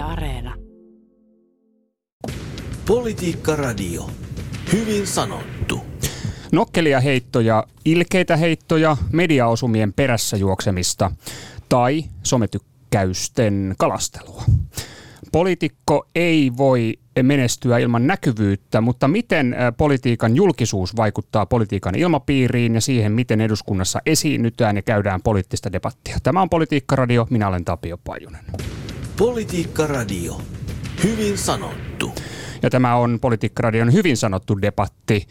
Yle Areena. Politiikka Radio. Hyvin sanottu. Nokkelia heittoja, ilkeitä heittoja, mediaosumien perässä juoksemista tai sometykkäysten kalastelua. Poliitikko ei voi menestyä ilman näkyvyyttä, mutta miten politiikan julkisuus vaikuttaa politiikan ilmapiiriin ja siihen, miten eduskunnassa esiinnytään ja käydään poliittista debattia. Tämä on Politiikka Radio, minä olen Tapio Pajunen. Politiikka Radio. Hyvin sanottu. Ja tämä on Politiikka Radion hyvin sanottu debatti.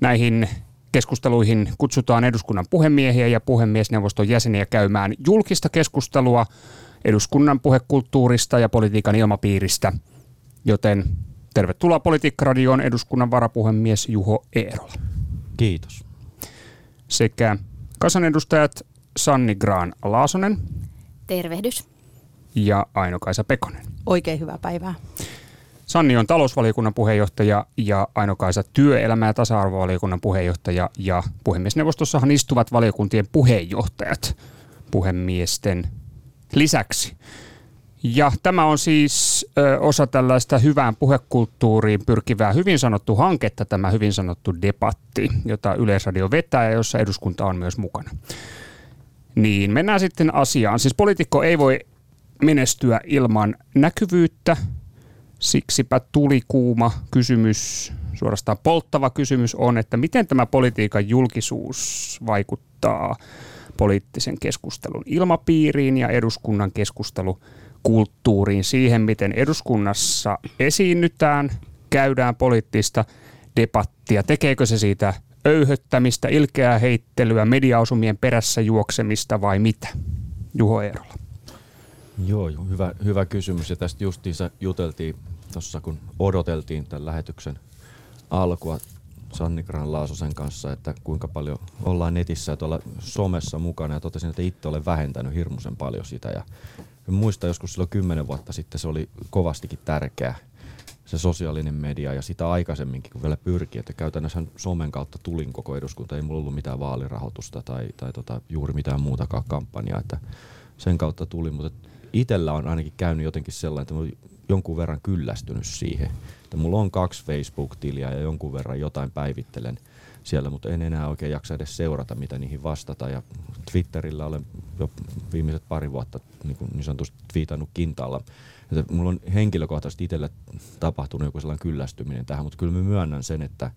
Näihin keskusteluihin kutsutaan eduskunnan puhemiehiä ja puhemiesneuvoston jäseniä käymään julkista keskustelua eduskunnan puhekulttuurista ja politiikan ilmapiiristä. Joten tervetuloa Politiikka-radioon eduskunnan varapuhemies Juho Eerola. Kiitos. Sekä kansanedustajat Sanni Graan Laasonen. Tervehdys. Ja Aino-Kaisa Pekonen. Oikein hyvää päivää. Sanni on talousvaliokunnan puheenjohtaja ja Aino-Kaisa työelämä- ja tasa-arvovaliokunnan puheenjohtaja ja puhemiesneuvostossahan istuvat valiokuntien puheenjohtajat puhemiesten lisäksi. Ja tämä on siis ö, osa tällaista hyvään puhekulttuuriin pyrkivää hyvin sanottu hanketta, tämä hyvin sanottu debatti, jota Yleisradio vetää ja jossa eduskunta on myös mukana. Niin, mennään sitten asiaan. Siis poliitikko ei voi menestyä ilman näkyvyyttä, siksipä tuli kuuma kysymys, suorastaan polttava kysymys on, että miten tämä politiikan julkisuus vaikuttaa poliittisen keskustelun ilmapiiriin ja eduskunnan keskustelukulttuuriin, siihen miten eduskunnassa esiinnytään, käydään poliittista debattia, tekeekö se siitä öyhöttämistä, ilkeää heittelyä, mediaosumien perässä juoksemista vai mitä? Juho Eerola. Joo, hyvä, hyvä kysymys. Ja tästä justiinsa juteltiin tuossa kun odoteltiin tämän lähetyksen alkua Sanni Gran Laasosen kanssa, että kuinka paljon ollaan netissä ja tuolla somessa mukana. Ja totesin, että itse olen vähentänyt hirmuisen paljon sitä. Ja muista joskus silloin kymmenen vuotta sitten se oli kovastikin tärkeä se sosiaalinen media ja sitä aikaisemminkin kun vielä pyrki, että käytännössä somen kautta tulin koko eduskunta, ei mulla ollut mitään vaalirahoitusta tai, tai tota, juuri mitään muutakaan kampanjaa, että sen kautta tuli, mutta itsellä on ainakin käynyt jotenkin sellainen, että mä jonkun verran kyllästynyt siihen. Että mulla on kaksi Facebook-tiliä ja jonkun verran jotain päivittelen siellä, mutta en enää oikein jaksa edes seurata, mitä niihin vastata. Ja Twitterillä olen jo viimeiset pari vuotta niin, kuin niin sanotusti twiitannut kintaalla. Että mulla on henkilökohtaisesti itselle tapahtunut joku sellainen kyllästyminen tähän, mutta kyllä mä myönnän sen, että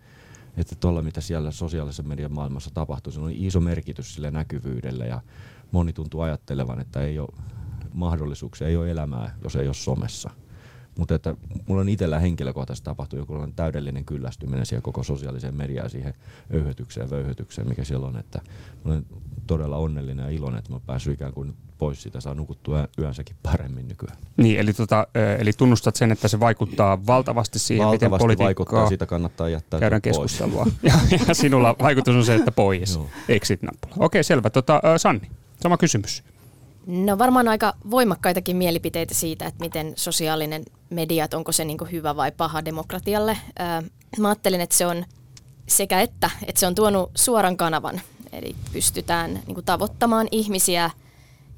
että tuolla mitä siellä sosiaalisen median maailmassa tapahtuu, se on iso merkitys sille näkyvyydelle ja moni tuntuu ajattelevan, että ei ole mahdollisuuksia, ei ole elämää, jos ei ole somessa. Mutta että mulla on itsellä henkilökohtaisesti tapahtunut joku täydellinen kyllästyminen siihen koko sosiaaliseen mediaan, siihen öyhötykseen ja vöyhötykseen, mikä siellä on. Että olen todella onnellinen ja iloinen, että mä päässyt ikään kuin pois siitä, saa nukuttua yönsäkin paremmin nykyään. Niin, eli, tota, eli tunnustat sen, että se vaikuttaa valtavasti siihen, valtavasti miten politiikkaa vaikuttaa, siitä kannattaa jättää käydään pois. keskustelua. ja, ja sinulla vaikutus on se, että pois. Exit-nappula. Okei, selvä. Tota, Sanni, sama kysymys. No varmaan aika voimakkaitakin mielipiteitä siitä, että miten sosiaalinen media, onko se niin hyvä vai paha demokratialle. Mä ajattelin, että se on sekä että, että se on tuonut suoran kanavan, eli pystytään niin tavoittamaan ihmisiä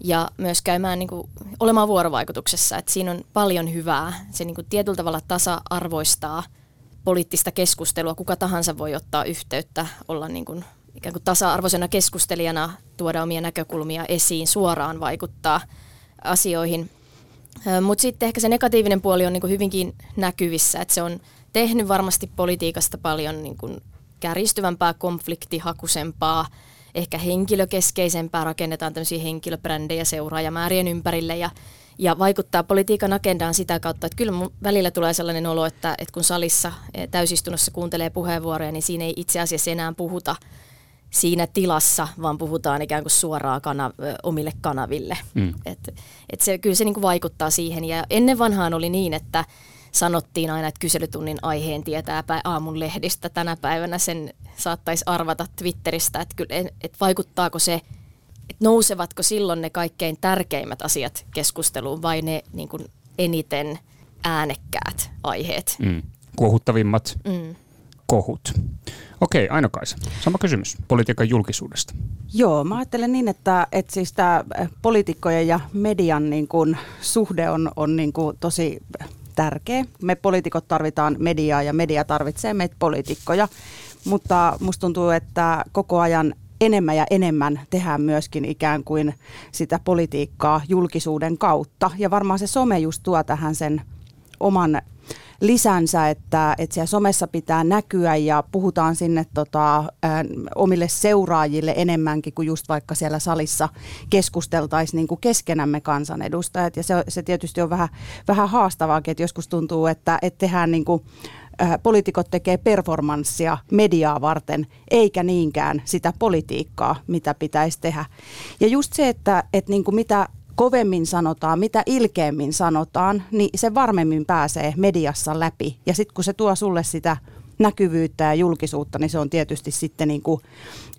ja myös käymään niin kuin, olemaan vuorovaikutuksessa. Että siinä on paljon hyvää. Se niin kuin, tietyllä tavalla tasa-arvoistaa poliittista keskustelua. Kuka tahansa voi ottaa yhteyttä, olla niin kuin, ikään kuin tasa-arvoisena keskustelijana tuoda omia näkökulmia esiin, suoraan vaikuttaa asioihin. Mutta sitten ehkä se negatiivinen puoli on niin hyvinkin näkyvissä, että se on tehnyt varmasti politiikasta paljon niin kuin kärjistyvämpää, konfliktihakusempaa, ehkä henkilökeskeisempää, rakennetaan tämmöisiä henkilöbrändejä seuraajamäärien ympärille ja, ja vaikuttaa politiikan agendaan sitä kautta, että kyllä mun välillä tulee sellainen olo, että, että kun salissa eh, täysistunnossa kuuntelee puheenvuoroja, niin siinä ei itse asiassa enää puhuta siinä tilassa, vaan puhutaan ikään kuin suoraan kana, omille kanaville. Mm. Et, et se, kyllä se niin kuin vaikuttaa siihen. Ja ennen vanhaan oli niin, että sanottiin aina, että kyselytunnin aiheen tietää aamun lehdistä. Tänä päivänä sen saattaisi arvata Twitteristä, että, kyllä, että vaikuttaako se, että nousevatko silloin ne kaikkein tärkeimmät asiat keskusteluun vai ne niin kuin eniten äänekkäät aiheet. Mm. Kuohuttavimmat mm. kohut. Okei, Aino-Kaisa, sama kysymys politiikan julkisuudesta. Joo, mä ajattelen niin, että, että siis tämä poliitikkojen ja median niin kuin, suhde on, on niin kuin, tosi tärkeä. Me poliitikot tarvitaan mediaa ja media tarvitsee meitä poliitikkoja, mutta musta tuntuu, että koko ajan enemmän ja enemmän tehdään myöskin ikään kuin sitä politiikkaa julkisuuden kautta. Ja varmaan se some just tuo tähän sen oman lisänsä, että, että siellä somessa pitää näkyä ja puhutaan sinne tota, ä, omille seuraajille enemmänkin kuin just vaikka siellä salissa keskusteltaisiin niin kuin keskenämme kansanedustajat. Ja se, se tietysti on vähän, vähän haastavaakin, että joskus tuntuu, että, että tehdään niin kuin, poliitikot tekee performanssia mediaa varten, eikä niinkään sitä politiikkaa, mitä pitäisi tehdä. Ja just se, että, että niin kuin mitä kovemmin sanotaan, mitä ilkeämmin sanotaan, niin se varmemmin pääsee mediassa läpi. Ja sitten kun se tuo sulle sitä näkyvyyttä ja julkisuutta, niin se on tietysti sitten niin kuin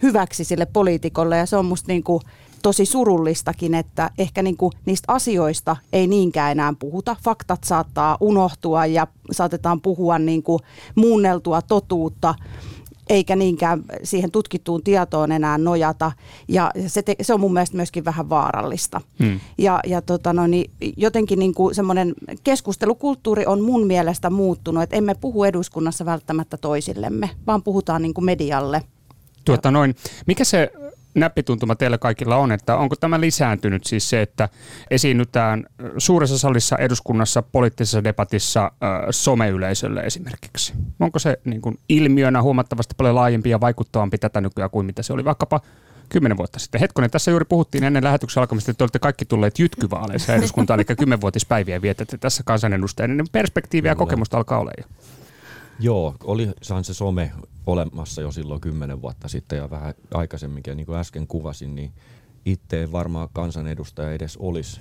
hyväksi sille poliitikolle. Ja se on musta niin kuin tosi surullistakin, että ehkä niin kuin niistä asioista ei niinkään enää puhuta. Faktat saattaa unohtua ja saatetaan puhua niin kuin muunneltua totuutta eikä niinkään siihen tutkittuun tietoon enää nojata. Ja se, te, se on mun mielestä myöskin vähän vaarallista. Hmm. Ja, ja tota no, niin jotenkin niin kuin semmoinen keskustelukulttuuri on mun mielestä muuttunut, että emme puhu eduskunnassa välttämättä toisillemme, vaan puhutaan niin kuin medialle. Tuota noin. Mikä se näppituntuma teillä kaikilla on, että onko tämä lisääntynyt siis se, että esiinnytään suuressa salissa eduskunnassa poliittisessa debatissa someyleisölle esimerkiksi? Onko se niin kuin ilmiönä huomattavasti paljon laajempi ja vaikuttavampi tätä nykyään kuin mitä se oli vaikkapa kymmenen vuotta sitten. Hetkonen, tässä juuri puhuttiin ennen lähetyksen alkamista, että te olette kaikki tulleet jytkyvaaleissa eduskuntaan, eli kymmenvuotispäiviä vietätte tässä kansanedustajien, niin perspektiiviä ja kokemusta alkaa olla jo. Joo, oli se some olemassa jo silloin kymmenen vuotta sitten ja vähän aikaisemminkin. niin kuin äsken kuvasin, niin itse varmaan kansanedustaja edes olisi,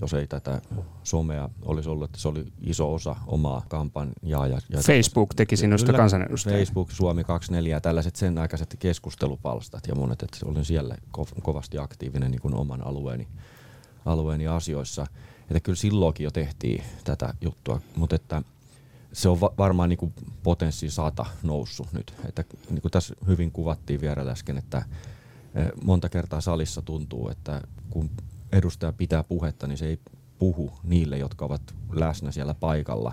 jos ei tätä somea olisi ollut, että se oli iso osa omaa kampanjaa. Ja, ja Facebook teki sinusta kansanedustajaa. Facebook, Suomi 24 ja tällaiset sen aikaiset keskustelupalstat ja monet, että olin siellä kovasti aktiivinen niin kuin oman alueeni, alueeni asioissa. Että kyllä silloinkin jo tehtiin tätä juttua, mutta että se on va- varmaan niin kuin potenssi sata noussut nyt. Että niin kuin tässä hyvin kuvattiin vielä äsken, että eh, monta kertaa salissa tuntuu, että kun edustaja pitää puhetta, niin se ei puhu niille, jotka ovat läsnä siellä paikalla,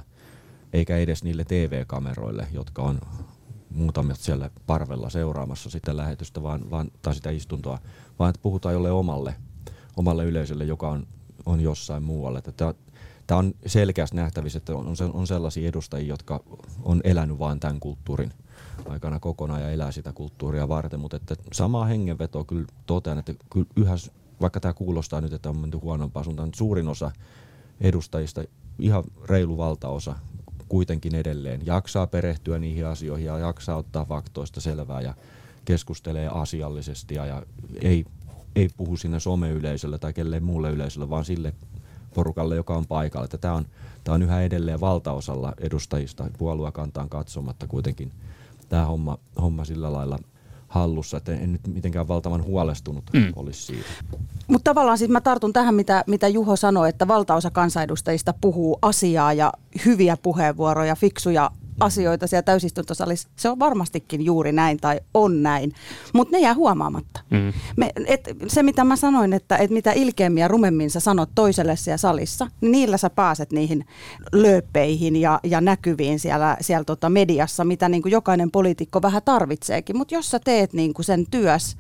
eikä edes niille TV-kameroille, jotka on muutamat siellä parvella seuraamassa sitä lähetystä vaan, vaan, tai sitä istuntoa, vaan että puhutaan jolle omalle, omalle yleisölle, joka on, on jossain muualla. Että tämä on selkeästi nähtävissä, että on, on sellaisia edustajia, jotka on elänyt vain tämän kulttuurin aikana kokonaan ja elää sitä kulttuuria varten, mutta että samaa hengenvetoa kyllä totean, että kyllä yhä, vaikka tämä kuulostaa nyt, että on menty huonompaan suuntaan, suurin osa edustajista, ihan reilu valtaosa kuitenkin edelleen jaksaa perehtyä niihin asioihin ja jaksaa ottaa faktoista selvää ja keskustelee asiallisesti ja, ja ei, ei puhu sinne someyleisölle tai kelleen muulle yleisölle, vaan sille porukalle, joka on paikalla. Että tämä, on, tämä on yhä edelleen valtaosalla edustajista puoluekantaan katsomatta kuitenkin tämä homma, homma sillä lailla hallussa, että en nyt mitenkään valtavan huolestunut mm. olisi siitä. Mutta tavallaan siis mä tartun tähän, mitä, mitä Juho sanoi, että valtaosa kansanedustajista puhuu asiaa ja hyviä puheenvuoroja, fiksuja asioita siellä täysistuntosalissa. Se on varmastikin juuri näin tai on näin, mutta ne jää huomaamatta. Mm. Me, et, se mitä mä sanoin, että et mitä ilkeämmin ja rumemmin sä sanot toiselle siellä salissa, niin niillä sä pääset niihin lööppeihin ja, ja näkyviin siellä, siellä tota mediassa, mitä niin kuin jokainen poliitikko vähän tarvitseekin. Mutta jos sä teet niin kuin sen työs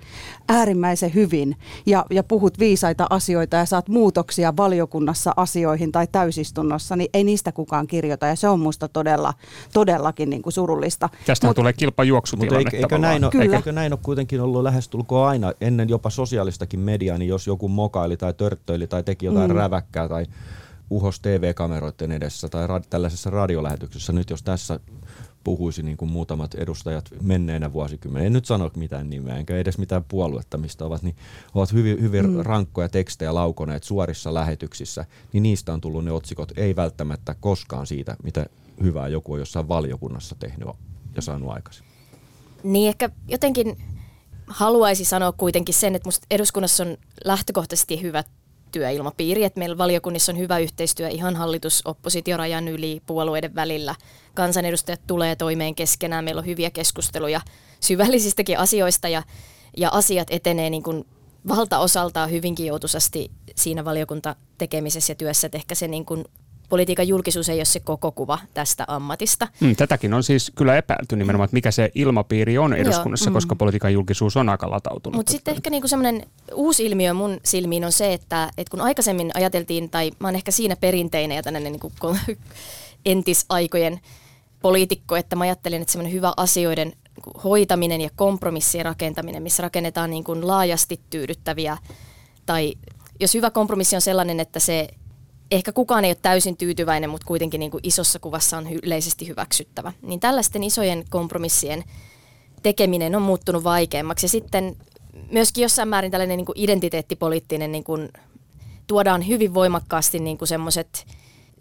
äärimmäisen hyvin ja, ja puhut viisaita asioita ja saat muutoksia valiokunnassa asioihin tai täysistunnossa, niin ei niistä kukaan kirjoita ja se on musta todella, todella todellakin niin kuin surullista. Tästä Mut, tulee kilpajuoksutilanne eikö, eikö, näin ole, eikö näin ole kuitenkin ollut lähestulkoon aina, ennen jopa sosiaalistakin mediaa, niin jos joku mokaili tai törttöili tai teki jotain mm. räväkkää tai uhos TV-kameroiden edessä tai ra- tällaisessa radiolähetyksessä, nyt jos tässä puhuisi niin kuin muutamat edustajat menneenä vuosikymmenen, en nyt sano mitään nimeä, enkä edes mitään puoluetta, mistä ovat, niin ovat hyvin, hyvin mm. rankkoja tekstejä laukoneet suorissa lähetyksissä, niin niistä on tullut ne otsikot, ei välttämättä koskaan siitä, mitä hyvää joku on jossain valiokunnassa tehnyt ja saanut aikaisin. Niin ehkä jotenkin haluaisi sanoa kuitenkin sen, että musta eduskunnassa on lähtökohtaisesti hyvät työilmapiiri, että meillä valiokunnissa on hyvä yhteistyö ihan hallitus-oppositiorajan yli puolueiden välillä. Kansanedustajat tulee toimeen keskenään, meillä on hyviä keskusteluja syvällisistäkin asioista ja, ja asiat etenee niin kuin valtaosaltaan hyvinkin joutuisasti siinä valiokuntatekemisessä ja työssä, että ehkä se niin kuin politiikan julkisuus ei ole se koko kuva tästä ammatista. Mm, tätäkin on siis kyllä epäilty nimenomaan, että mikä se ilmapiiri on eduskunnassa, Joo. koska mm. politiikan julkisuus on aika latautunut. Mutta sitten ehkä niinku semmoinen uusi ilmiö mun silmiin on se, että, että kun aikaisemmin ajateltiin, tai mä oon ehkä siinä perinteinen ja tämmöinen niinku entisaikojen poliitikko, että mä ajattelin, että semmoinen hyvä asioiden hoitaminen ja kompromissien rakentaminen, missä rakennetaan niin kuin laajasti tyydyttäviä, tai jos hyvä kompromissi on sellainen, että se ehkä kukaan ei ole täysin tyytyväinen, mutta kuitenkin niin kuin isossa kuvassa on yleisesti hyväksyttävä. Niin tällaisten isojen kompromissien tekeminen on muuttunut vaikeammaksi. Ja sitten myöskin jossain määrin tällainen niin kuin identiteettipoliittinen niin kuin, tuodaan hyvin voimakkaasti niin kuin semmoiset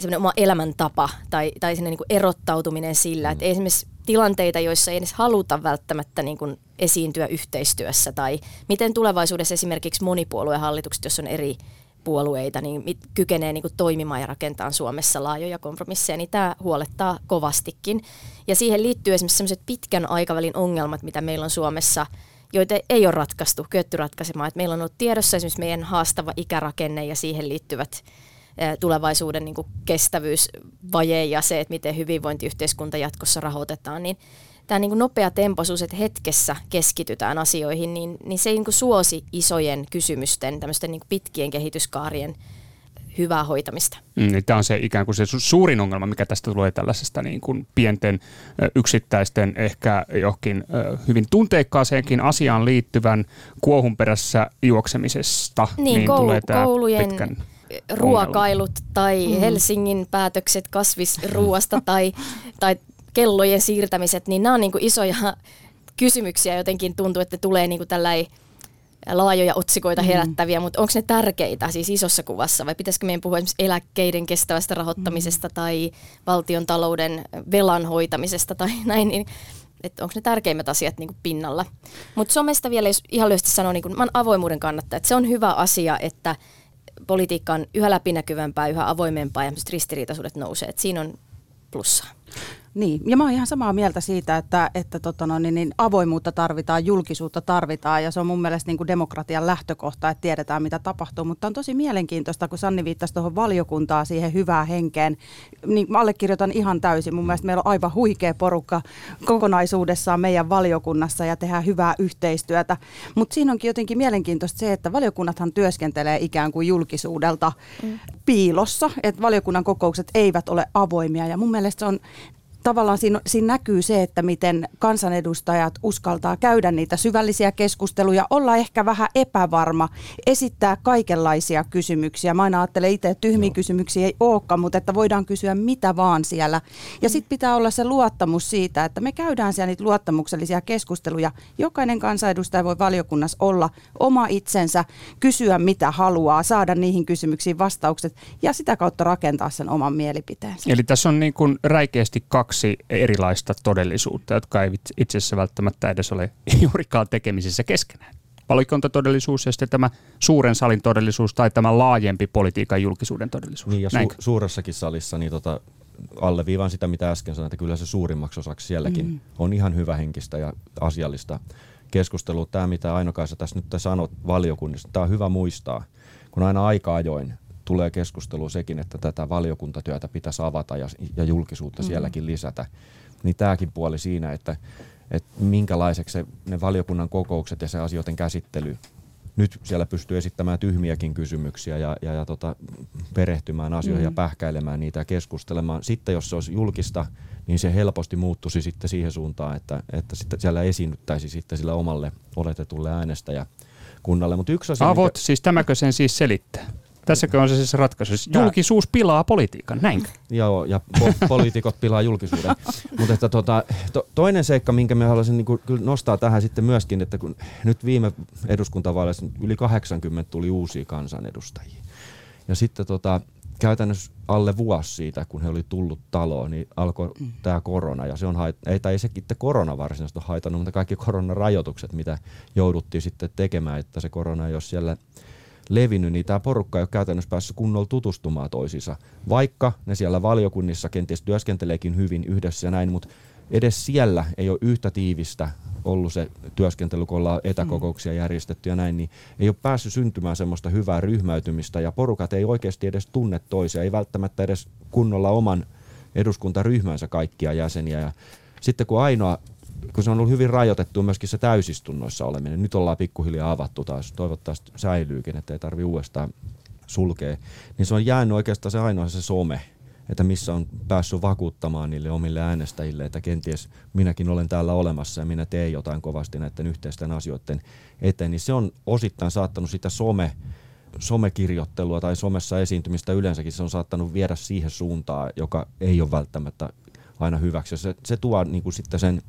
semmoinen oma elämäntapa tai, tai niin kuin erottautuminen sillä, että esimerkiksi tilanteita, joissa ei edes haluta välttämättä niin kuin esiintyä yhteistyössä tai miten tulevaisuudessa esimerkiksi monipuoluehallitukset, jos on eri puolueita, niin kykenee niin kuin toimimaan ja rakentamaan Suomessa laajoja kompromisseja, niin tämä huolettaa kovastikin. Ja siihen liittyy esimerkiksi sellaiset pitkän aikavälin ongelmat, mitä meillä on Suomessa, joita ei ole ratkaistu, kyetty ratkaisemaan. Että meillä on ollut tiedossa esimerkiksi meidän haastava ikärakenne ja siihen liittyvät tulevaisuuden niin kuin kestävyysvaje ja se, että miten hyvinvointiyhteiskunta jatkossa rahoitetaan, niin tämä niin kuin nopea tempoisuus, että hetkessä keskitytään asioihin, niin, niin se ei niin kuin suosi isojen kysymysten, tämmöisten niin kuin pitkien kehityskaarien hyvää hoitamista. Mm, niin tämä on se ikään kuin se suurin ongelma, mikä tästä tulee tällaisesta niin kuin pienten yksittäisten, ehkä johonkin hyvin tunteikkaaseenkin asiaan liittyvän kuohun perässä juoksemisesta. Niin, niin koulu, tulee tämä koulujen pitkän ruokailut tai mm. Helsingin päätökset kasvisruuasta tai, tai kellojen siirtämiset, niin nämä on niin kuin isoja kysymyksiä. Jotenkin tuntuu, että tulee niin kuin laajoja otsikoita mm. herättäviä, mm. mutta onko ne tärkeitä siis isossa kuvassa vai pitäisikö meidän puhua esimerkiksi eläkkeiden kestävästä rahoittamisesta mm. tai valtion talouden velan hoitamisesta tai näin, niin että onko ne tärkeimmät asiat niin kuin pinnalla. Mutta somesta vielä, jos ihan lyhyesti sanoo, niin kuin, mä avoimuuden kannattaja, että se on hyvä asia, että politiikka on yhä läpinäkyvämpää, yhä avoimempaa ja ristiriitaisuudet nousee. Et siinä on plussaa. Niin, ja mä oon ihan samaa mieltä siitä, että, että tota no, niin, niin avoimuutta tarvitaan, julkisuutta tarvitaan, ja se on mun mielestä niin kuin demokratian lähtökohta, että tiedetään mitä tapahtuu. Mutta on tosi mielenkiintoista, kun Sanni viittasi tuohon valiokuntaa siihen hyvään henkeen, niin mä allekirjoitan ihan täysin. Mun mielestä meillä on aivan huikea porukka kokonaisuudessaan meidän valiokunnassa ja tehdään hyvää yhteistyötä. Mutta siinä onkin jotenkin mielenkiintoista se, että valiokunnathan työskentelee ikään kuin julkisuudelta mm. piilossa, että valiokunnan kokoukset eivät ole avoimia, ja mun mielestä se on tavallaan siinä, siinä näkyy se, että miten kansanedustajat uskaltaa käydä niitä syvällisiä keskusteluja, olla ehkä vähän epävarma, esittää kaikenlaisia kysymyksiä. Mä aina ajattelen itse, että tyhmiä no. kysymyksiä ei olekaan, mutta että voidaan kysyä mitä vaan siellä. Ja sitten pitää olla se luottamus siitä, että me käydään siellä niitä luottamuksellisia keskusteluja. Jokainen kansanedustaja voi valiokunnassa olla oma itsensä, kysyä mitä haluaa, saada niihin kysymyksiin vastaukset ja sitä kautta rakentaa sen oman mielipiteensä. Eli tässä on niin kuin räikeästi kaksi kaksi erilaista todellisuutta, jotka ei itse asiassa välttämättä edes ole juurikaan tekemisissä keskenään. Valikontotodellisuus ja sitten tämä suuren salin todellisuus tai tämä laajempi politiikan julkisuuden todellisuus. Niin ja su- suuressakin salissa niin tota, alleviivaan sitä, mitä äsken sanoin, että kyllä se suurimmaksi osaksi sielläkin mm. on ihan hyvä henkistä ja asiallista keskustelua. Tämä, mitä Ainokaisa tässä nyt sanot valiokunnissa, tämä on hyvä muistaa, kun aina aika ajoin tulee keskustelu sekin, että tätä valiokuntatyötä pitäisi avata ja, ja julkisuutta mm. sielläkin lisätä. Niin tämäkin puoli siinä, että, että minkälaiseksi se, ne valiokunnan kokoukset ja se asioiden käsittely nyt siellä pystyy esittämään tyhmiäkin kysymyksiä ja, ja, ja tota, perehtymään asioihin mm. ja pähkäilemään niitä ja keskustelemaan. Sitten jos se olisi julkista, niin se helposti muuttuisi sitten siihen suuntaan, että, että sitten siellä esiinnyttäisi sitten sillä omalle oletetulle äänestäjäkunnalle. Mutta yksi asia, Avot, mikä... siis tämäkö sen siis selittää? Tässäkö on se siis ratkaisu? Siis julkisuus pilaa politiikan, näinkö? Joo, ja po- poliitikot pilaa julkisuuden. Mutta että tota, to, toinen seikka, minkä me haluaisin niin kyllä nostaa tähän sitten myöskin, että kun nyt viime eduskuntavaaleissa yli 80 tuli uusia kansanedustajia. Ja sitten tota, käytännössä alle vuosi siitä, kun he oli tullut taloon, niin alkoi mm. tämä korona. Ja se on hait- ei, tai ei se itse korona varsinaisesti ole haitannut, mutta kaikki koronarajoitukset, mitä jouduttiin sitten tekemään, että se korona ei ole siellä levinnyt, niin tämä porukka ei ole käytännössä päässyt kunnolla tutustumaan toisiinsa. Vaikka ne siellä valiokunnissa kenties työskenteleekin hyvin yhdessä ja näin, mutta edes siellä ei ole yhtä tiivistä ollut se työskentely, kun ollaan etäkokouksia järjestetty ja näin, niin ei ole päässyt syntymään semmoista hyvää ryhmäytymistä ja porukat ei oikeasti edes tunne toisia, ei välttämättä edes kunnolla oman eduskuntaryhmänsä kaikkia jäseniä. Ja sitten kun ainoa kun se on ollut hyvin rajoitettu myöskin se täysistunnoissa oleminen. Nyt ollaan pikkuhiljaa avattu taas, toivottavasti säilyykin, että ei tarvi uudestaan sulkea. Niin se on jäänyt oikeastaan se ainoa se some, että missä on päässyt vakuuttamaan niille omille äänestäjille, että kenties minäkin olen täällä olemassa ja minä teen jotain kovasti näiden yhteisten asioiden eteen, niin se on osittain saattanut sitä some, somekirjoittelua tai somessa esiintymistä yleensäkin, se on saattanut viedä siihen suuntaan, joka ei ole välttämättä aina hyväksi. Se, se tuo niin kuin sitten sen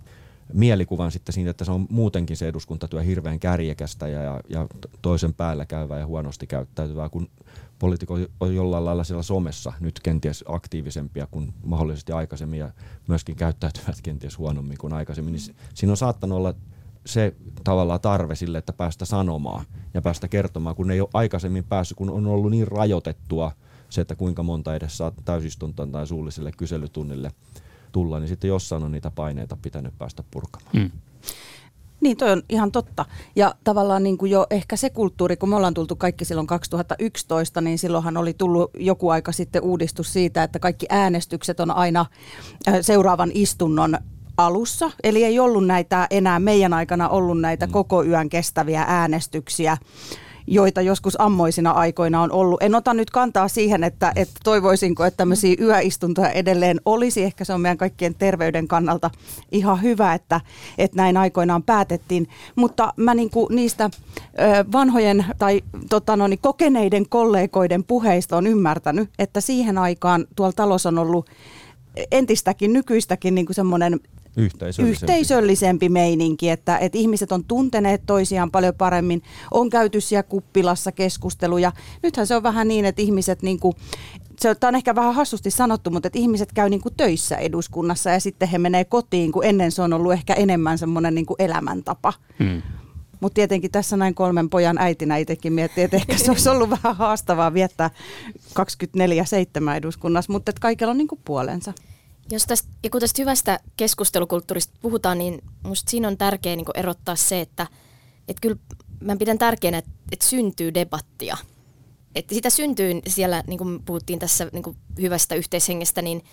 mielikuvan sitten siitä, että se on muutenkin se eduskuntatyö hirveän kärjekästä ja, ja, toisen päällä käyvää ja huonosti käyttäytyvää, kun poliitikot on jollain lailla siellä somessa nyt kenties aktiivisempia kuin mahdollisesti aikaisemmin ja myöskin käyttäytyvät kenties huonommin kuin aikaisemmin, niin siinä on saattanut olla se tavallaan tarve sille, että päästä sanomaan ja päästä kertomaan, kun ei ole aikaisemmin päässyt, kun on ollut niin rajoitettua se, että kuinka monta edes saa täysistuntoon tai suulliselle kyselytunnille tulla, niin sitten jossain on niitä paineita pitänyt päästä purkamaan. Hmm. Niin, toi on ihan totta. Ja tavallaan niin kuin jo ehkä se kulttuuri, kun me ollaan tultu kaikki silloin 2011, niin silloinhan oli tullut joku aika sitten uudistus siitä, että kaikki äänestykset on aina seuraavan istunnon alussa. Eli ei ollut näitä enää meidän aikana ollut näitä mm. koko yön kestäviä äänestyksiä joita joskus ammoisina aikoina on ollut. En ota nyt kantaa siihen, että, että toivoisinko, että tämmöisiä yöistuntoja edelleen olisi. Ehkä se on meidän kaikkien terveyden kannalta ihan hyvä, että, että näin aikoinaan päätettiin. Mutta mä niinku niistä ö, vanhojen tai tota no, niin kokeneiden kollegoiden puheista on ymmärtänyt, että siihen aikaan tuolla talossa on ollut entistäkin, nykyistäkin niin semmoinen yhteisöllisempi. yhteisöllisempi meininki, että, että ihmiset on tunteneet toisiaan paljon paremmin, on käyty siellä kuppilassa keskusteluja. Nythän se on vähän niin, että ihmiset niin kuin, se on ehkä vähän hassusti sanottu, mutta että ihmiset käy niin kuin töissä eduskunnassa ja sitten he menee kotiin, kun ennen se on ollut ehkä enemmän semmoinen niin kuin elämäntapa. Hmm. Mutta tietenkin tässä näin kolmen pojan äitinä itsekin miettii, että ehkä se olisi ollut vähän haastavaa viettää 24-7 eduskunnassa, mutta että kaikilla on niin kuin puolensa. Jos tästä, ja kun tästä hyvästä keskustelukulttuurista puhutaan, niin minusta siinä on tärkeää niin erottaa se, että, että kyllä mä pidän tärkeänä, että, että syntyy debattia. Että sitä syntyy siellä, niin kuin puhuttiin tässä niin kuin hyvästä yhteishengestä, niin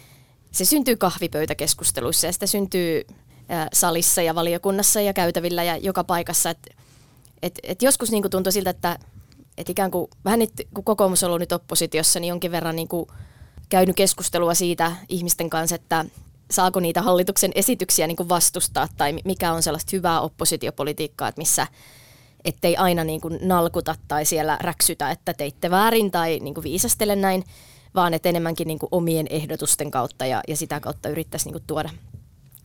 se syntyy kahvipöytäkeskusteluissa ja sitä syntyy salissa ja valiokunnassa ja käytävillä ja joka paikassa. Et, et, et joskus niin tuntuu siltä, että et ikään kuin vähän nyt, kun kokoomus on ollut nyt oppositiossa, niin jonkin verran niin kuin käynyt keskustelua siitä ihmisten kanssa, että saako niitä hallituksen esityksiä niin kuin vastustaa tai mikä on sellaista hyvää oppositiopolitiikkaa, että missä ettei aina niin kuin nalkuta tai siellä räksytä, että teitte väärin tai niin kuin viisastele näin, vaan että enemmänkin niin kuin omien ehdotusten kautta ja, ja sitä kautta yrittäisi niin tuoda.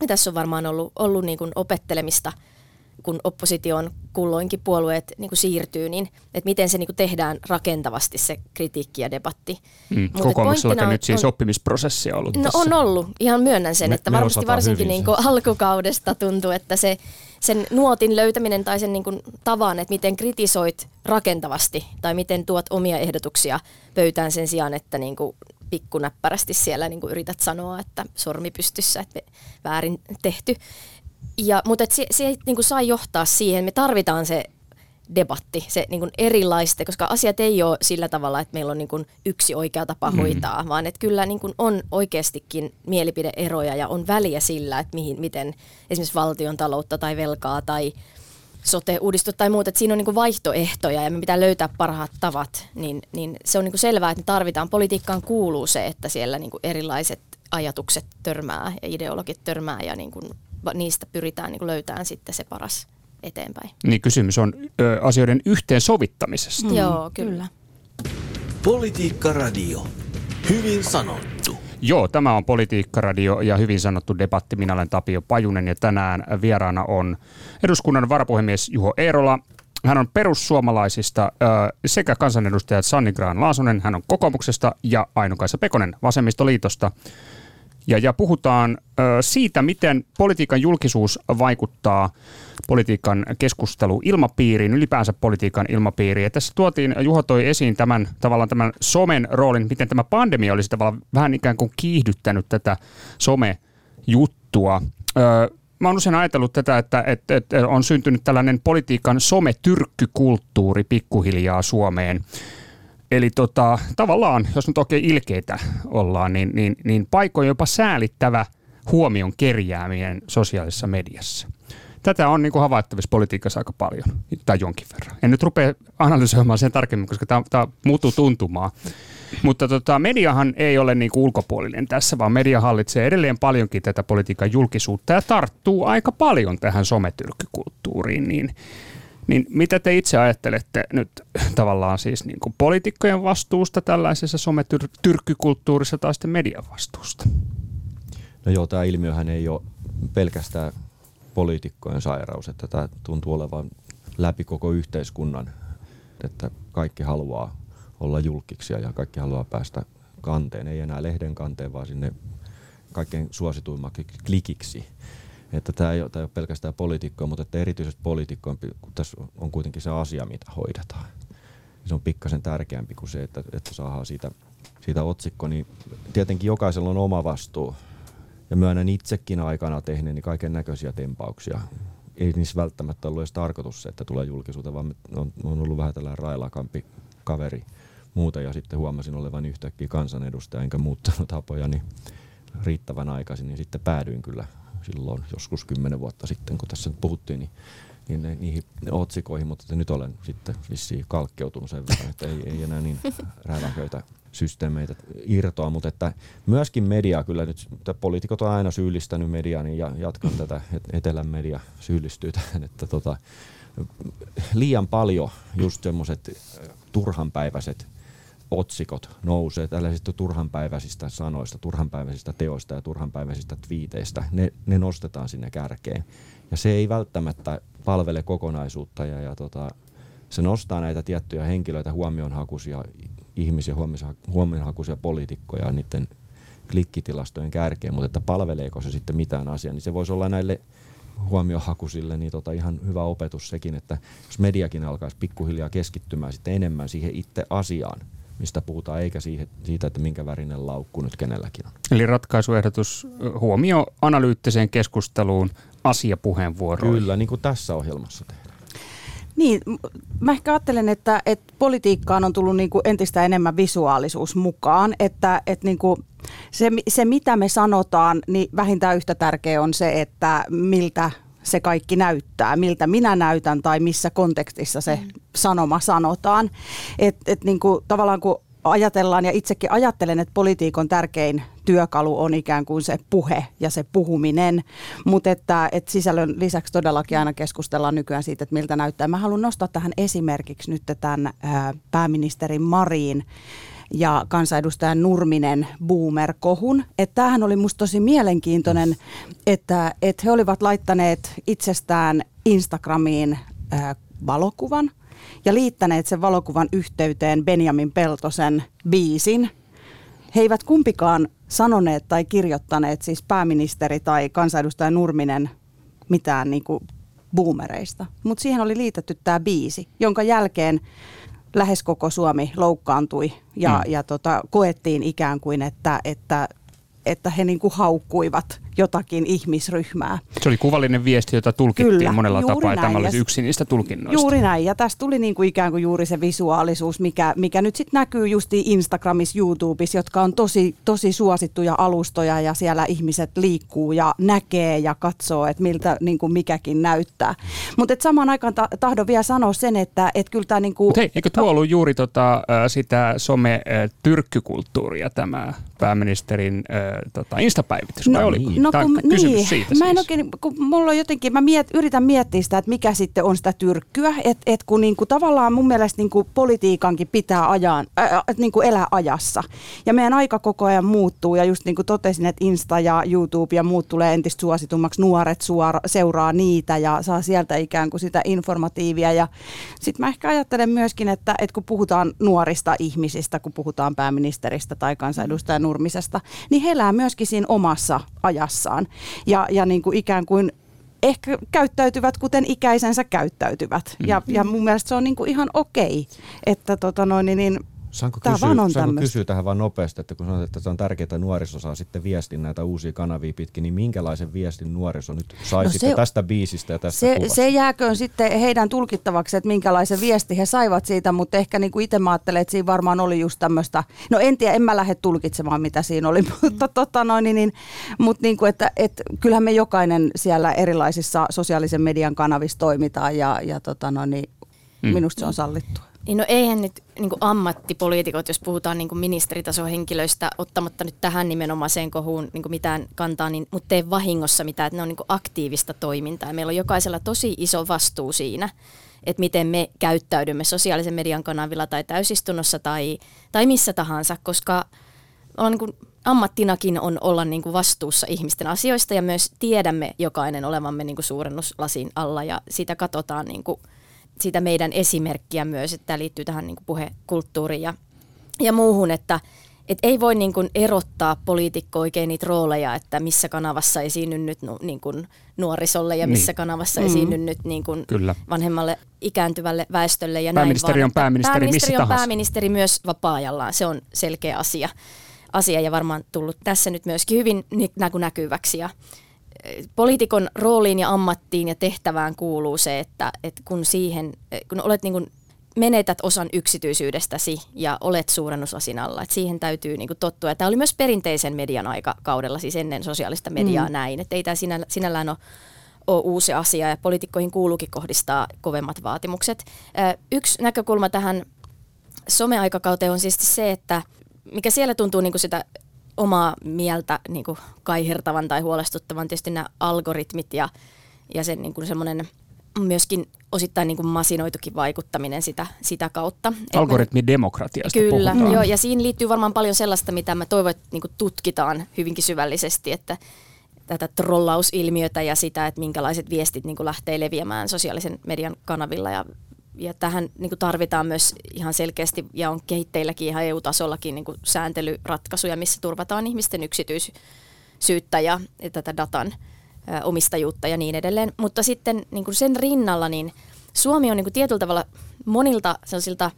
Ja tässä on varmaan ollut, ollut niin kuin opettelemista – kun opposition kulloinkin puolueet niin kuin siirtyy, niin että miten se niin kuin tehdään rakentavasti se kritiikki ja debatti. Mm, Kokoomuksella on, nyt siis on, oppimisprosessia ollut No tässä. on ollut, ihan myönnän sen, me, että varmasti varsinkin niin kuin alkukaudesta tuntuu, että se sen nuotin löytäminen tai sen niin kuin tavan, että miten kritisoit rakentavasti tai miten tuot omia ehdotuksia pöytään sen sijaan, että niin kuin pikkunäppärästi siellä niin kuin yrität sanoa, että sormi pystyssä, että väärin tehty. Ja, mutta et se, se niin kuin sai johtaa siihen, me tarvitaan se debatti, se niin kuin erilaista, koska asiat ei ole sillä tavalla, että meillä on niin kuin yksi oikea tapa mm. hoitaa, vaan että kyllä niin kuin on oikeastikin mielipideeroja ja on väliä sillä, että mihin, miten esimerkiksi valtion taloutta tai velkaa tai sote-uudistus tai muuta, että siinä on niin kuin vaihtoehtoja ja me pitää löytää parhaat tavat, niin, niin se on niin kuin selvää, että me tarvitaan. Politiikkaan kuuluu se, että siellä niin kuin erilaiset ajatukset törmää ja ideologit törmää ja niin kuin niistä pyritään niin löytämään sitten se paras eteenpäin. Niin kysymys on ö, asioiden yhteensovittamisesta. Mm, Joo, kyllä. Politiikka Radio. Hyvin sanottu. Joo, tämä on Politiikka-radio ja hyvin sanottu debatti. Minä olen Tapio Pajunen ja tänään vieraana on eduskunnan varapuhemies Juho Eerola. Hän on perussuomalaisista sekä kansanedustajat Sanni Graan Laasonen, hän on kokoomuksesta ja Aino-Kaisa Pekonen vasemmistoliitosta. Ja, ja puhutaan ö, siitä, miten politiikan julkisuus vaikuttaa politiikan keskustelu ilmapiiriin, ylipäänsä politiikan ilmapiiriin. Ja tässä tuotiin, Juho toi esiin tämän tavallaan tämän somen roolin, miten tämä pandemia olisi tavallaan vähän ikään kuin kiihdyttänyt tätä somejuttua. Ö, mä oon usein ajatellut tätä, että, että, että on syntynyt tällainen politiikan sometyrkkykulttuuri pikkuhiljaa Suomeen. Eli tota, tavallaan, jos nyt oikein ilkeitä ollaan, niin, niin, niin paikoin jopa säälittävä huomion kerjääminen sosiaalisessa mediassa. Tätä on niin kuin havaittavissa politiikassa aika paljon, tai jonkin verran. En nyt rupea analysoimaan sen tarkemmin, koska tämä, tämä muuttuu tuntumaan. Mutta tota, mediahan ei ole niin kuin ulkopuolinen tässä, vaan media hallitsee edelleen paljonkin tätä politiikan julkisuutta ja tarttuu aika paljon tähän sometyrkkykulttuuriin. Niin, niin mitä te itse ajattelette nyt tavallaan siis niin kuin poliitikkojen vastuusta tällaisessa sometyrkkykulttuurissa tai sitten median vastuusta? No joo, tämä ilmiöhän ei ole pelkästään poliitikkojen sairaus, että tämä tuntuu olevan läpi koko yhteiskunnan, että kaikki haluaa olla julkiksi ja kaikki haluaa päästä kanteen, ei enää lehden kanteen, vaan sinne kaikkein suosituimmaksi klikiksi. Että tämä ei, tämä ei ole pelkästään poliitikkoa, mutta että erityisesti poliitikkoon, kun tässä on kuitenkin se asia, mitä hoidetaan. Se on pikkasen tärkeämpi kuin se, että, että saadaan siitä, siitä otsikko. Niin tietenkin jokaisella on oma vastuu. Ja myönnän itsekin aikana tehneeni kaiken näköisiä tempauksia. Ei niissä välttämättä ollut edes tarkoitus se, että tulee julkisuuteen, vaan on, on ollut vähän tällainen railakampi kaveri muuta ja sitten huomasin olevan yhtäkkiä kansanedustaja enkä muuttanut tapoja niin riittävän aikaisin, niin sitten päädyin kyllä silloin joskus kymmenen vuotta sitten, kun tässä nyt puhuttiin, niin, niin ne, niihin otsikoihin, mutta nyt olen sitten vissiin kalkkeutunut sen verran, että ei, ei enää niin rääväköitä systeemeitä irtoa, mutta että myöskin media kyllä nyt, poliitikot on aina syyllistänyt mediaa, niin jatkan tätä, että etelän media syyllistyy tähän, että tota, liian paljon just semmoiset turhanpäiväiset otsikot nousee tällaisista turhanpäiväisistä sanoista, turhanpäiväisistä teoista ja turhanpäiväisistä twiiteistä. Ne, ne nostetaan sinne kärkeen. Ja se ei välttämättä palvele kokonaisuutta ja, ja tota, se nostaa näitä tiettyjä henkilöitä, huomionhakuisia ihmisiä, huomionhakuisia poliitikkoja niiden klikkitilastojen kärkeen, mutta että palveleeko se sitten mitään asiaa, niin se voisi olla näille huomiohakuisille niin tota ihan hyvä opetus sekin, että jos mediakin alkaisi pikkuhiljaa keskittymään sitten enemmän siihen itse asiaan, mistä puhutaan, eikä siihen, siitä, että minkä värinen laukku nyt kenelläkin on. Eli ratkaisuehdotus huomio analyyttiseen keskusteluun asiapuheenvuoroihin. Kyllä, niin kuin tässä ohjelmassa tehdään. Niin, mä ehkä ajattelen, että, että politiikkaan on tullut niin kuin entistä enemmän visuaalisuus mukaan, että, että niin kuin se, se mitä me sanotaan, niin vähintään yhtä tärkeä on se, että miltä se kaikki näyttää, miltä minä näytän tai missä kontekstissa se mm. sanoma sanotaan. Et, et niin kuin, tavallaan kun ajatellaan ja itsekin ajattelen, että politiikon tärkein työkalu on ikään kuin se puhe ja se puhuminen, mutta että, että sisällön lisäksi todellakin aina keskustellaan nykyään siitä, että miltä näyttää. Mä haluan nostaa tähän esimerkiksi nyt tämän ää, pääministeri Marin ja kansanedustajan Nurminen boomer-kohun. Että tämähän oli musta tosi mielenkiintoinen, että, että he olivat laittaneet itsestään Instagramiin ää, valokuvan ja liittäneet sen valokuvan yhteyteen Benjamin Peltosen biisin. He eivät kumpikaan sanoneet tai kirjoittaneet, siis pääministeri tai kansanedustaja Nurminen, mitään niin kuin boomereista. Mutta siihen oli liitetty tämä biisi, jonka jälkeen lähes koko Suomi loukkaantui ja, mm. ja tota, koettiin ikään kuin, että, että että he niin kuin haukkuivat jotakin ihmisryhmää. Se oli kuvallinen viesti, jota tulkittiin Kyllä, monella tapaa, ja tämä olisi yksi niistä tulkinnoista. Juuri näin, ja tästä tuli niin kuin ikään kuin juuri se visuaalisuus, mikä, mikä nyt sitten näkyy justi Instagramissa, YouTubessa, jotka on tosi, tosi suosittuja alustoja, ja siellä ihmiset liikkuu ja näkee ja katsoo, että miltä niin kuin mikäkin näyttää. Mutta samaan aikaan ta- tahdon vielä sanoa sen, että et kyllä tämä... Niin kuin... hei, eikö tuo ollut juuri tota, sitä some-tyrkkykulttuuria tämä pääministerin äh, tota, instapäivitys, no, oli? Niin. No kun, niin, siitä mä en siis. oikein, kun mulla on jotenkin, mä miet, yritän miettiä sitä, että mikä sitten on sitä tyrkkyä, että et kun niinku, tavallaan mun mielestä niinku, politiikankin pitää ajan, äh, niinku elää ajassa. Ja meidän aika koko ajan muuttuu ja just niin kuin totesin, että Insta ja YouTube ja muut tulee entistä suositummaksi, nuoret suora, seuraa niitä ja saa sieltä ikään kuin sitä informatiivia. Ja sitten mä ehkä ajattelen myöskin, että, että kun puhutaan nuorista ihmisistä, kun puhutaan pääministeristä tai kansanedustajan Nurmisesta, niin heillä elää myöskin siinä omassa ajassaan ja, ja niin kuin ikään kuin ehkä käyttäytyvät kuten ikäisensä käyttäytyvät. Mm. Ja, ja mun mielestä se on niin kuin ihan okei, että tota noin, niin Saanko, Tämä kysyä, vaan on saanko kysyä tähän vaan nopeasti, että kun sanoit, että se on tärkeää, että nuoriso saa sitten viestin näitä uusia kanavia pitkin, niin minkälaisen viestin nuoriso nyt sai no sitten se, tästä biisistä ja tästä se, se jääköön sitten heidän tulkittavaksi, että minkälaisen viesti he saivat siitä, mutta ehkä niin kuin itse mä ajattelen, että siinä varmaan oli just tämmöistä, no en tiedä, en mä lähde tulkitsemaan mitä siinä oli, mutta, tota noin, niin, niin, mutta niin kuin, että, että kyllähän me jokainen siellä erilaisissa sosiaalisen median kanavissa toimitaan ja, ja tota noin, niin, mm. minusta se on sallittua. Niin no eihän nyt niin ammattipoliitikot, jos puhutaan niin ministeritason henkilöistä, ottamatta nyt tähän nimenomaiseen kohuun niin mitään kantaa, niin, mutta tee vahingossa mitään, että ne on niin aktiivista toimintaa. Meillä on jokaisella tosi iso vastuu siinä, että miten me käyttäydymme sosiaalisen median kanavilla tai täysistunnossa tai, tai missä tahansa, koska on niin ammattinakin on olla niin kuin vastuussa ihmisten asioista ja myös tiedämme jokainen olevamme niin kuin suurennuslasin alla ja sitä katsotaan niin kuin sitä meidän esimerkkiä myös, että tämä liittyy tähän niin kuin puhekulttuuriin ja, ja muuhun, että et ei voi niin kuin erottaa poliitikko oikein niitä rooleja, että missä kanavassa esiinny nyt nu, niin kuin nuorisolle ja missä niin. kanavassa mm. esiinny nyt niin kuin Kyllä. vanhemmalle ikääntyvälle väestölle. Ja pääministeri näin on pääministeri, pääministeri missä on pääministeri myös vapaa-ajallaan, se on selkeä asia, asia ja varmaan tullut tässä nyt myöskin hyvin näkyväksi. Ja, poliitikon rooliin ja ammattiin ja tehtävään kuuluu se, että, että kun siihen, kun olet niin kuin menetät osan yksityisyydestäsi ja olet suurennuslasin alla. Että siihen täytyy niin kuin tottua. Ja tämä oli myös perinteisen median aikakaudella, siis ennen sosiaalista mediaa mm. näin. Että ei tämä sinä, sinällään ole, ole uusi asia ja poliitikkoihin kuuluukin kohdistaa kovemmat vaatimukset. Yksi näkökulma tähän someaikakauteen on siis se, että mikä siellä tuntuu niin kuin sitä omaa mieltä niin kuin kaihertavan tai huolestuttavan tietysti nämä algoritmit ja, ja sen niin kuin semmoinen myöskin osittain niin kuin masinoitukin vaikuttaminen sitä, sitä kautta. Algoritmidemokratiasta Kyllä, puhutaan. joo, ja siinä liittyy varmaan paljon sellaista, mitä mä toivon, että niin kuin tutkitaan hyvinkin syvällisesti, että tätä trollausilmiötä ja sitä, että minkälaiset viestit niin kuin lähtee leviämään sosiaalisen median kanavilla ja ja tähän niin kuin tarvitaan myös ihan selkeästi, ja on kehitteilläkin ihan EU-tasollakin niin kuin sääntelyratkaisuja, missä turvataan ihmisten yksityisyyttä ja, ja tätä datan ä, omistajuutta ja niin edelleen. Mutta sitten niin kuin sen rinnalla, niin Suomi on niin kuin tietyllä tavalla monilta sellaisilta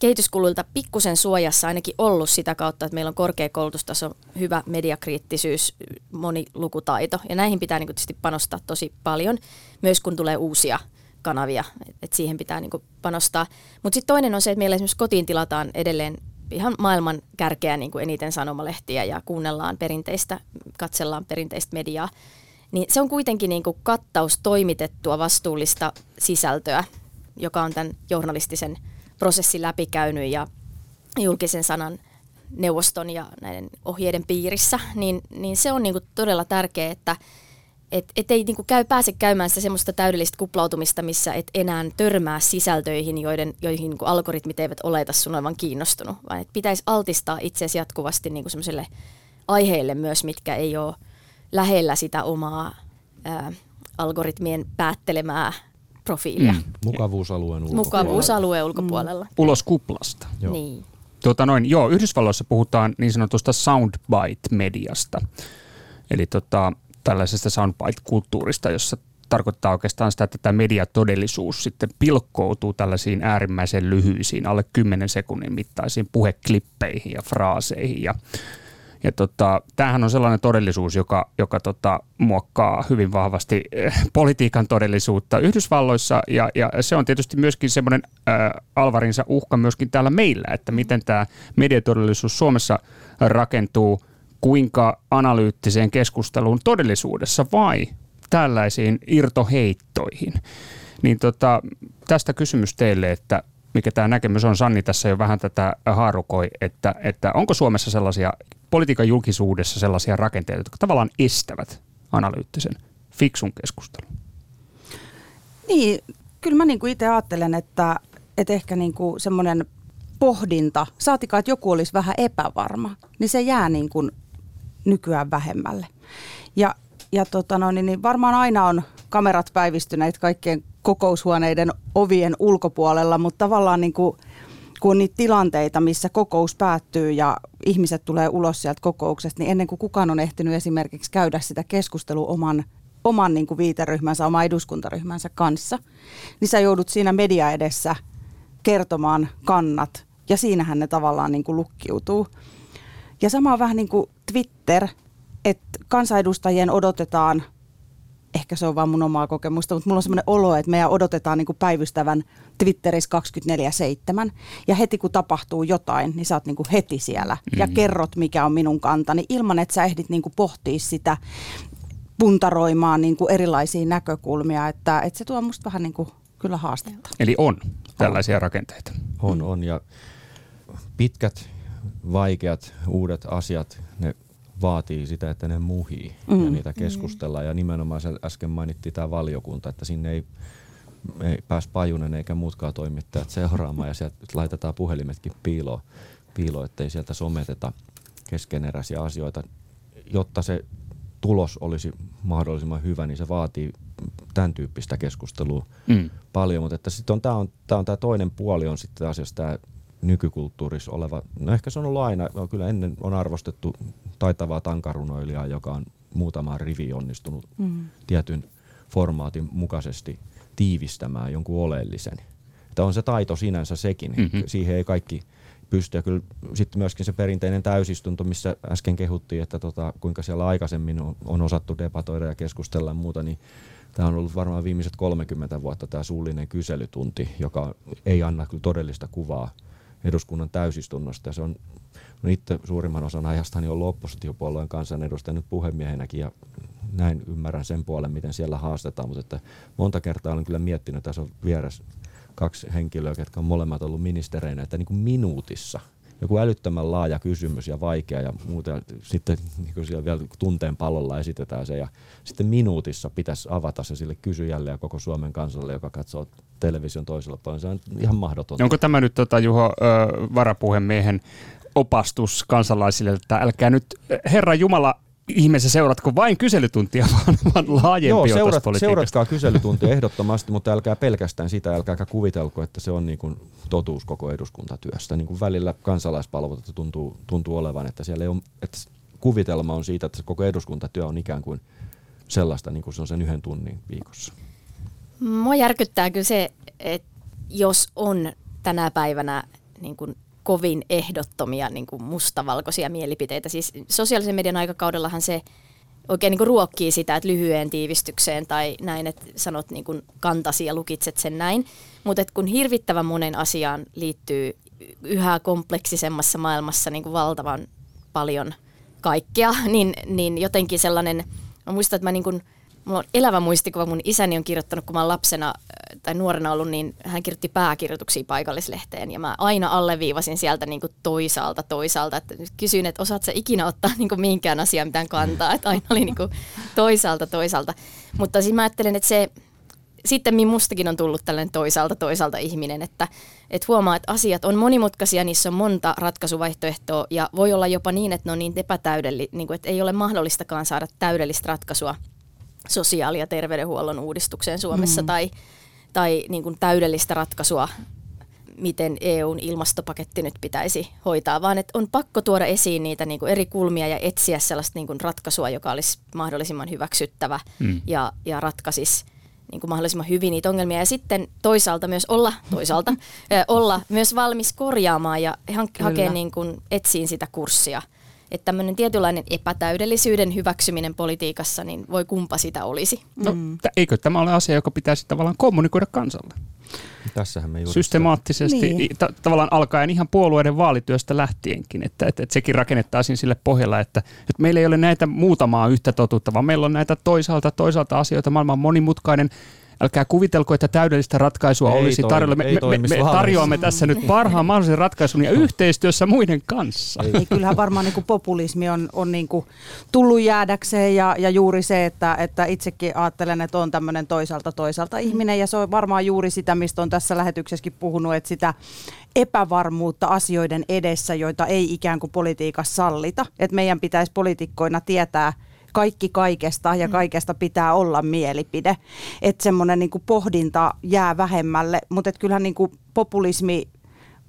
kehityskuluilta pikkusen suojassa ainakin ollut sitä kautta, että meillä on korkeakoulutustaso, hyvä mediakriittisyys, monilukutaito. Ja näihin pitää niin kuin tietysti panostaa tosi paljon, myös kun tulee uusia kanavia, että siihen pitää niin panostaa. Mutta sitten toinen on se, että meillä esimerkiksi kotiin tilataan edelleen ihan maailman kärkeä niin kuin eniten sanomalehtiä ja kuunnellaan perinteistä, katsellaan perinteistä mediaa. Niin se on kuitenkin niin kuin kattaus toimitettua vastuullista sisältöä, joka on tämän journalistisen prosessin läpikäynyt ja julkisen sanan neuvoston ja näiden ohjeiden piirissä, niin, niin se on niin kuin todella tärkeää, että et, et ei niinku käy, pääse käymään sitä semmoista täydellistä kuplautumista, missä et enää törmää sisältöihin, joiden, joihin niinku algoritmit eivät oleta sun olevan kiinnostunut, vaan et pitäisi altistaa itseäsi jatkuvasti niinku semmoiselle aiheille myös, mitkä ei ole lähellä sitä omaa ää, algoritmien päättelemää profiilia. Mm. Mukavuusalueen ulkopuolella. Mukavuusalueen ulkopuolella. Mm. Ulos kuplasta. Joo. Niin. Tuota noin, joo, Yhdysvalloissa puhutaan niin sanotusta soundbite-mediasta. Eli tota, tällaisesta soundbite-kulttuurista, jossa tarkoittaa oikeastaan sitä, että tämä mediatodellisuus sitten pilkkoutuu tällaisiin äärimmäisen lyhyisiin, alle 10 sekunnin mittaisiin puheklippeihin ja fraaseihin. Ja, ja tota, tämähän on sellainen todellisuus, joka, joka tota, muokkaa hyvin vahvasti äh, politiikan todellisuutta Yhdysvalloissa, ja, ja se on tietysti myöskin semmoinen äh, alvarinsa uhka myöskin täällä meillä, että miten tämä mediatodellisuus Suomessa rakentuu – kuinka analyyttiseen keskusteluun todellisuudessa vai tällaisiin irtoheittoihin. Niin tota, tästä kysymys teille, että mikä tämä näkemys on, Sanni tässä jo vähän tätä haarukoi, että, että onko Suomessa sellaisia politiikan julkisuudessa sellaisia rakenteita, jotka tavallaan estävät analyyttisen fiksun keskustelun? Niin, kyllä mä niinku itse ajattelen, että, että ehkä niinku semmoinen pohdinta, saatikaan, että joku olisi vähän epävarma, niin se jää niin kuin nykyään vähemmälle. Ja, ja tota no, niin, niin varmaan aina on kamerat päivistyneet kaikkien kokoushuoneiden ovien ulkopuolella, mutta tavallaan niin kuin, kun on niitä tilanteita, missä kokous päättyy ja ihmiset tulee ulos sieltä kokouksesta, niin ennen kuin kukaan on ehtinyt esimerkiksi käydä sitä keskustelua oman, oman niin kuin viiteryhmänsä, oman eduskuntaryhmänsä kanssa, niin sä joudut siinä media edessä kertomaan kannat ja siinähän ne tavallaan niin kuin lukkiutuu. Ja sama on vähän niin kuin Twitter, että kansanedustajien odotetaan, ehkä se on vaan mun omaa kokemusta, mutta mulla on semmoinen olo, että meidän odotetaan niin kuin päivystävän Twitterissä 24-7. Ja heti kun tapahtuu jotain, niin sä oot niin kuin heti siellä mm. ja kerrot, mikä on minun kantani, ilman että sä ehdit niin kuin pohtia sitä puntaroimaan niin kuin erilaisia näkökulmia. Että, että se tuo musta vähän niin kuin kyllä haastetta. Eli on tällaisia on. rakenteita. On, on. Ja pitkät, vaikeat, uudet asiat, ne vaatii sitä, että ne muhii mm. ja niitä keskustellaan. Mm. Ja nimenomaan se äsken mainittiin tämä valiokunta, että sinne ei, ei pääs Pajunen eikä muutkaan toimittajat seuraamaan ja sieltä laitetaan puhelimetkin piiloon, piilo, ettei sieltä someteta keskeneräisiä asioita. Jotta se tulos olisi mahdollisimman hyvä, niin se vaatii tämän tyyppistä keskustelua mm. paljon, mutta sitten on, tämä on, tää on tämä toinen puoli on sitten asiassa tämä nykykulttuurissa oleva, no ehkä se on ollut aina, no kyllä ennen on arvostettu taitavaa tankarunoilijaa, joka on muutamaan rivi onnistunut mm. tietyn formaatin mukaisesti tiivistämään jonkun oleellisen. Että on se taito sinänsä sekin, mm-hmm. siihen ei kaikki pysty. Ja kyllä sitten myöskin se perinteinen täysistunto, missä äsken kehuttiin, että tota, kuinka siellä aikaisemmin on, on osattu debatoida ja keskustella ja muuta, niin Tämä on ollut varmaan viimeiset 30 vuotta tämä suullinen kyselytunti, joka ei anna kyllä todellista kuvaa eduskunnan täysistunnosta. Ja se on, on itse suurimman osan ajastani ollut oppositiopuolueen kansanedustaja nyt puhemiehenäkin ja näin ymmärrän sen puolen, miten siellä haastetaan, mutta että monta kertaa olen kyllä miettinyt, tässä on vieressä kaksi henkilöä, jotka on molemmat ollut ministereinä, että niin kuin minuutissa – joku älyttömän laaja kysymys ja vaikea ja muuta. Sitten niin kuin siellä vielä tunteen palolla esitetään se ja sitten minuutissa pitäisi avata se sille kysyjälle ja koko Suomen kansalle, joka katsoo television toisella puolella. Se on ihan mahdotonta. Onko tämä nyt tota, Juho varapuhemiehen opastus kansalaisille, että älkää nyt, Herra Jumala, ihmeessä seuratko vain kyselytuntia, vaan, vaan laajempi Joo, seurat, seuratkaa kyselytuntia ehdottomasti, mutta älkää pelkästään sitä, älkääkä kuvitelko, että se on niin kuin totuus koko eduskuntatyöstä. Niin kuin välillä kansalaispalveluita tuntuu, tuntuu olevan, että siellä ei ole, että kuvitelma on siitä, että se koko eduskuntatyö on ikään kuin sellaista, niin kuin se on sen yhden tunnin viikossa. Mua järkyttää kyllä se, että jos on tänä päivänä niin kuin kovin ehdottomia niin kuin mustavalkoisia mielipiteitä. Siis sosiaalisen median aikakaudellahan se oikein niin kuin ruokkii sitä, että lyhyen tiivistykseen tai näin, että sanot niin kuin kantasi ja lukitset sen näin. Mutta kun hirvittävän monen asiaan liittyy yhä kompleksisemmassa maailmassa niin kuin valtavan paljon kaikkea, niin, niin jotenkin sellainen, mä muistan, että mä niin kuin – mulla on elävä muistikuva, mun isäni on kirjoittanut, kun mä lapsena äh, tai nuorena ollut, niin hän kirjoitti pääkirjoituksia paikallislehteen. Ja mä aina alleviivasin sieltä niin kuin toisaalta toisaalta, että kysyin, että osaat sä ikinä ottaa niin kuin minkään asiaan mitään kantaa, että aina oli niin kuin toisaalta toisaalta. Mutta siis mä ajattelen, että se, sitten mustakin on tullut tällainen toisaalta toisaalta ihminen, että, että huomaa, että asiat on monimutkaisia, niissä on monta ratkaisuvaihtoehtoa ja voi olla jopa niin, että ne on niin epätäydellisiä, niin että ei ole mahdollistakaan saada täydellistä ratkaisua sosiaali- ja terveydenhuollon uudistukseen Suomessa mm. tai, tai niin kuin täydellistä ratkaisua, miten EUn ilmastopaketti nyt pitäisi hoitaa, vaan että on pakko tuoda esiin niitä niin kuin eri kulmia ja etsiä sellaista niin kuin ratkaisua, joka olisi mahdollisimman hyväksyttävä mm. ja, ja ratkaisisi niin kuin mahdollisimman hyvin niitä ongelmia ja sitten toisaalta myös olla, toisaalta, olla myös valmis korjaamaan ja hakea niin kuin, etsiin sitä kurssia – että tämmöinen tietynlainen epätäydellisyyden hyväksyminen politiikassa, niin voi kumpa sitä olisi. No, mm. eikö tämä ole asia, joka pitäisi tavallaan kommunikoida kansalle? Tässähän me Systemaattisesti, niin. ta- tavallaan alkaen ihan puolueiden vaalityöstä lähtienkin, että, että, että sekin rakennettaisiin sille pohjalla, että, että meillä ei ole näitä muutamaa yhtä totuutta, vaan meillä on näitä toisaalta, toisaalta asioita, maailman monimutkainen, älkää kuvitelko, että täydellistä ratkaisua ei olisi tarjolla. Me, me, me, me tarjoamme tässä nyt parhaan mahdollisen ratkaisun ja yhteistyössä muiden kanssa. Ei, kyllähän varmaan niin kuin populismi on, on niin kuin tullut jäädäkseen ja, ja juuri se, että, että itsekin ajattelen, että on tämmöinen toisaalta toisaalta ihminen ja se on varmaan juuri sitä, mistä on tässä lähetyksessäkin puhunut, että sitä epävarmuutta asioiden edessä, joita ei ikään kuin politiikassa sallita. Että meidän pitäisi poliitikkoina tietää, kaikki kaikesta ja mm. kaikesta pitää olla mielipide. Että semmoinen niin pohdinta jää vähemmälle, mutta kyllähän niin kuin populismi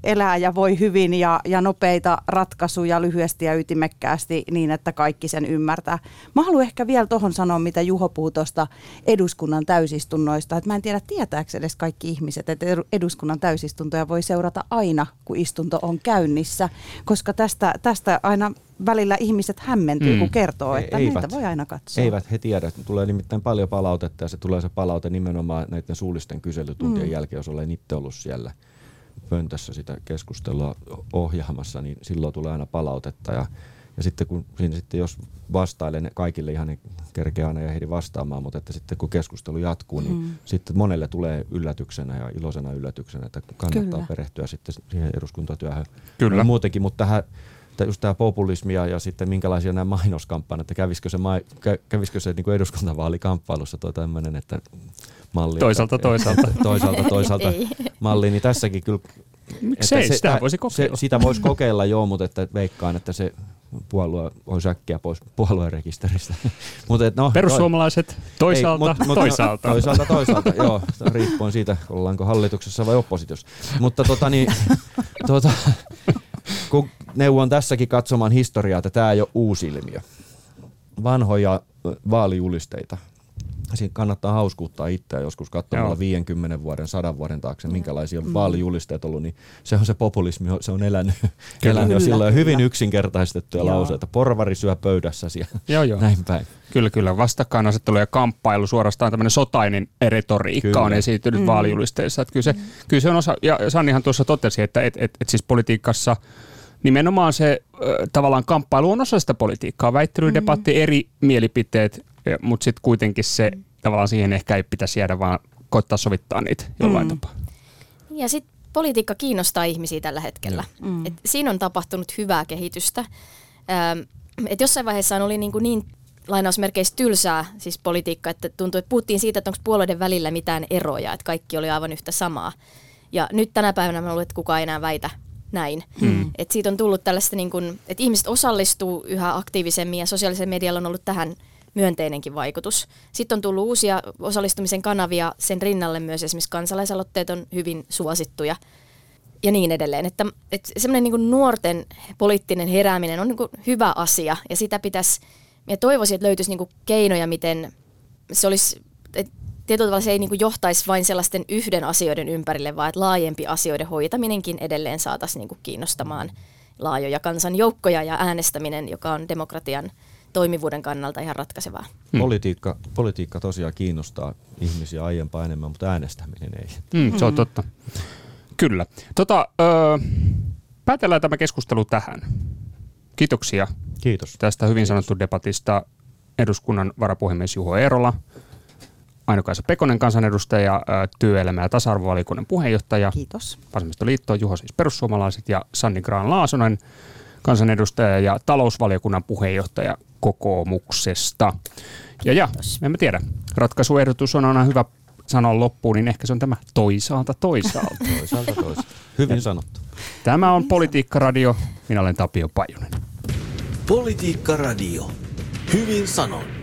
elää ja voi hyvin ja, ja nopeita ratkaisuja lyhyesti ja ytimekkäästi niin, että kaikki sen ymmärtää. Mä haluan ehkä vielä tuohon sanoa, mitä Juho puhuu tuosta eduskunnan täysistunnoista. Että mä en tiedä, tietääkö edes kaikki ihmiset, että eduskunnan täysistuntoja voi seurata aina, kun istunto on käynnissä, koska tästä, tästä aina välillä ihmiset hämmentyy, mm. kun kertoo, että eivät, niitä voi aina katsoa. Eivät he tiedä. Tulee nimittäin paljon palautetta ja se tulee se palaute nimenomaan näiden suullisten kyselytuntien mm. jälkeen, jos olen itse ollut siellä pöntössä sitä keskustelua ohjaamassa, niin silloin tulee aina palautetta ja ja sitten kun siinä sitten jos vastailen kaikille ihan niin kerkeä aina ja ehdi vastaamaan, mutta että sitten kun keskustelu jatkuu, niin mm. sitten monelle tulee yllätyksenä ja iloisena yllätyksenä, että kannattaa Kyllä. perehtyä sitten siihen eduskuntatyöhön. Kyllä. Ja muutenkin, mutta tähän just tämä populismi ja, ja sitten minkälaisia nämä mainoskampanjat, että kävisikö se, ma, kävisikö se niin kuin eduskuntavaalikamppailussa tuo tämmöinen, että malli. Toisaalta että, toisaalta. toisaalta toisaalta malli, niin tässäkin kyllä Miksei, se, sitä voisi kokeilla. Se, sitä voisi kokeilla joo, mutta että veikkaan, että se puolue olisi äkkiä pois puolueen rekisteristä. Mut et, no, Perussuomalaiset toisaalta, ei, mut, mut, toisaalta. No, toisaalta, toisaalta, joo, riippuen siitä, ollaanko hallituksessa vai oppositiossa. Mutta tota, niin, tota, kun neuvon tässäkin katsomaan historiaa, että tämä ei ole uusi ilmiö. Vanhoja vaalijulisteita siinä kannattaa hauskuuttaa itseä joskus katsomalla Joo. 50 vuoden, 100 vuoden taakse, minkälaisia mm. vaalijulisteet ollut, niin se on se populismi, se on elänyt, kyllä, elänyt kyllä, jo silloin hyvin yksinkertaistettuja Joo. lauseita. Porvari syö pöydässäsi ja Joo, jo. näin päin. Kyllä, kyllä. Vastakkainasettelu ja kamppailu, suorastaan tämmöinen sotainen retoriikka kyllä. on esiintynyt mm. vaalijulisteissa. Että kyllä, se, mm. kyllä se on osa, ja Sannihan tuossa totesi, että et, et, et siis politiikassa nimenomaan se tavallaan kamppailu on osa sitä politiikkaa. Väittely, mm. debatti, eri mielipiteet, mutta sitten kuitenkin se tavallaan siihen ehkä ei pitäisi jäädä, vaan koittaa sovittaa niitä jollain mm. tapaa. Ja sitten politiikka kiinnostaa ihmisiä tällä hetkellä. Mm. Et siinä on tapahtunut hyvää kehitystä. Et jossain vaiheessa oli niin, kuin niin lainausmerkeissä tylsää siis politiikka, että tuntui, että puhuttiin siitä, että onko puolueiden välillä mitään eroja, että kaikki oli aivan yhtä samaa. Ja nyt tänä päivänä mä luulen, että kukaan ei enää väitä näin. Mm. Et siitä on tullut tällaista, niin kun, että ihmiset osallistuu yhä aktiivisemmin ja sosiaalisen medialla on ollut tähän myönteinenkin vaikutus. Sitten on tullut uusia osallistumisen kanavia, sen rinnalle myös esimerkiksi kansalaisaloitteet on hyvin suosittuja ja niin edelleen. Että, että semmoinen niin nuorten poliittinen herääminen on niin hyvä asia ja sitä pitäisi, ja toivoisin, että löytyisi niin keinoja, miten se olisi, että tietyllä tavalla se ei niin johtaisi vain sellaisten yhden asioiden ympärille, vaan että laajempi asioiden hoitaminenkin edelleen saataisiin niin kiinnostamaan laajoja kansanjoukkoja ja äänestäminen, joka on demokratian toimivuuden kannalta ihan ratkaisevaa. Hmm. Politiikka, politiikka tosiaan kiinnostaa ihmisiä aiempaa enemmän, mutta äänestäminen ei. Hmm, se on totta. Kyllä. Tota, öö, päätellään tämä keskustelu tähän. Kiitoksia Kiitos. tästä hyvin sanottu debatista eduskunnan varapuhemies Juho Eerola, Aino-Kaisa Pekonen kansanedustaja, työelämä- ja tasa-arvovaliokunnan puheenjohtaja. Kiitos. Vasemmistoliitto, Juho siis perussuomalaiset ja Sanni Graan Laasonen, kansanedustaja ja talousvaliokunnan puheenjohtaja kokoomuksesta. Ja, ja en mä tiedä, ratkaisuehdotus on aina hyvä sanoa loppuun, niin ehkä se on tämä toisaalta toisaalta. toisaalta toisaalta. Hyvin sanottu. Tämä on Politiikka Radio. Minä olen Tapio Pajunen. Politiikka Radio. Hyvin sanottu.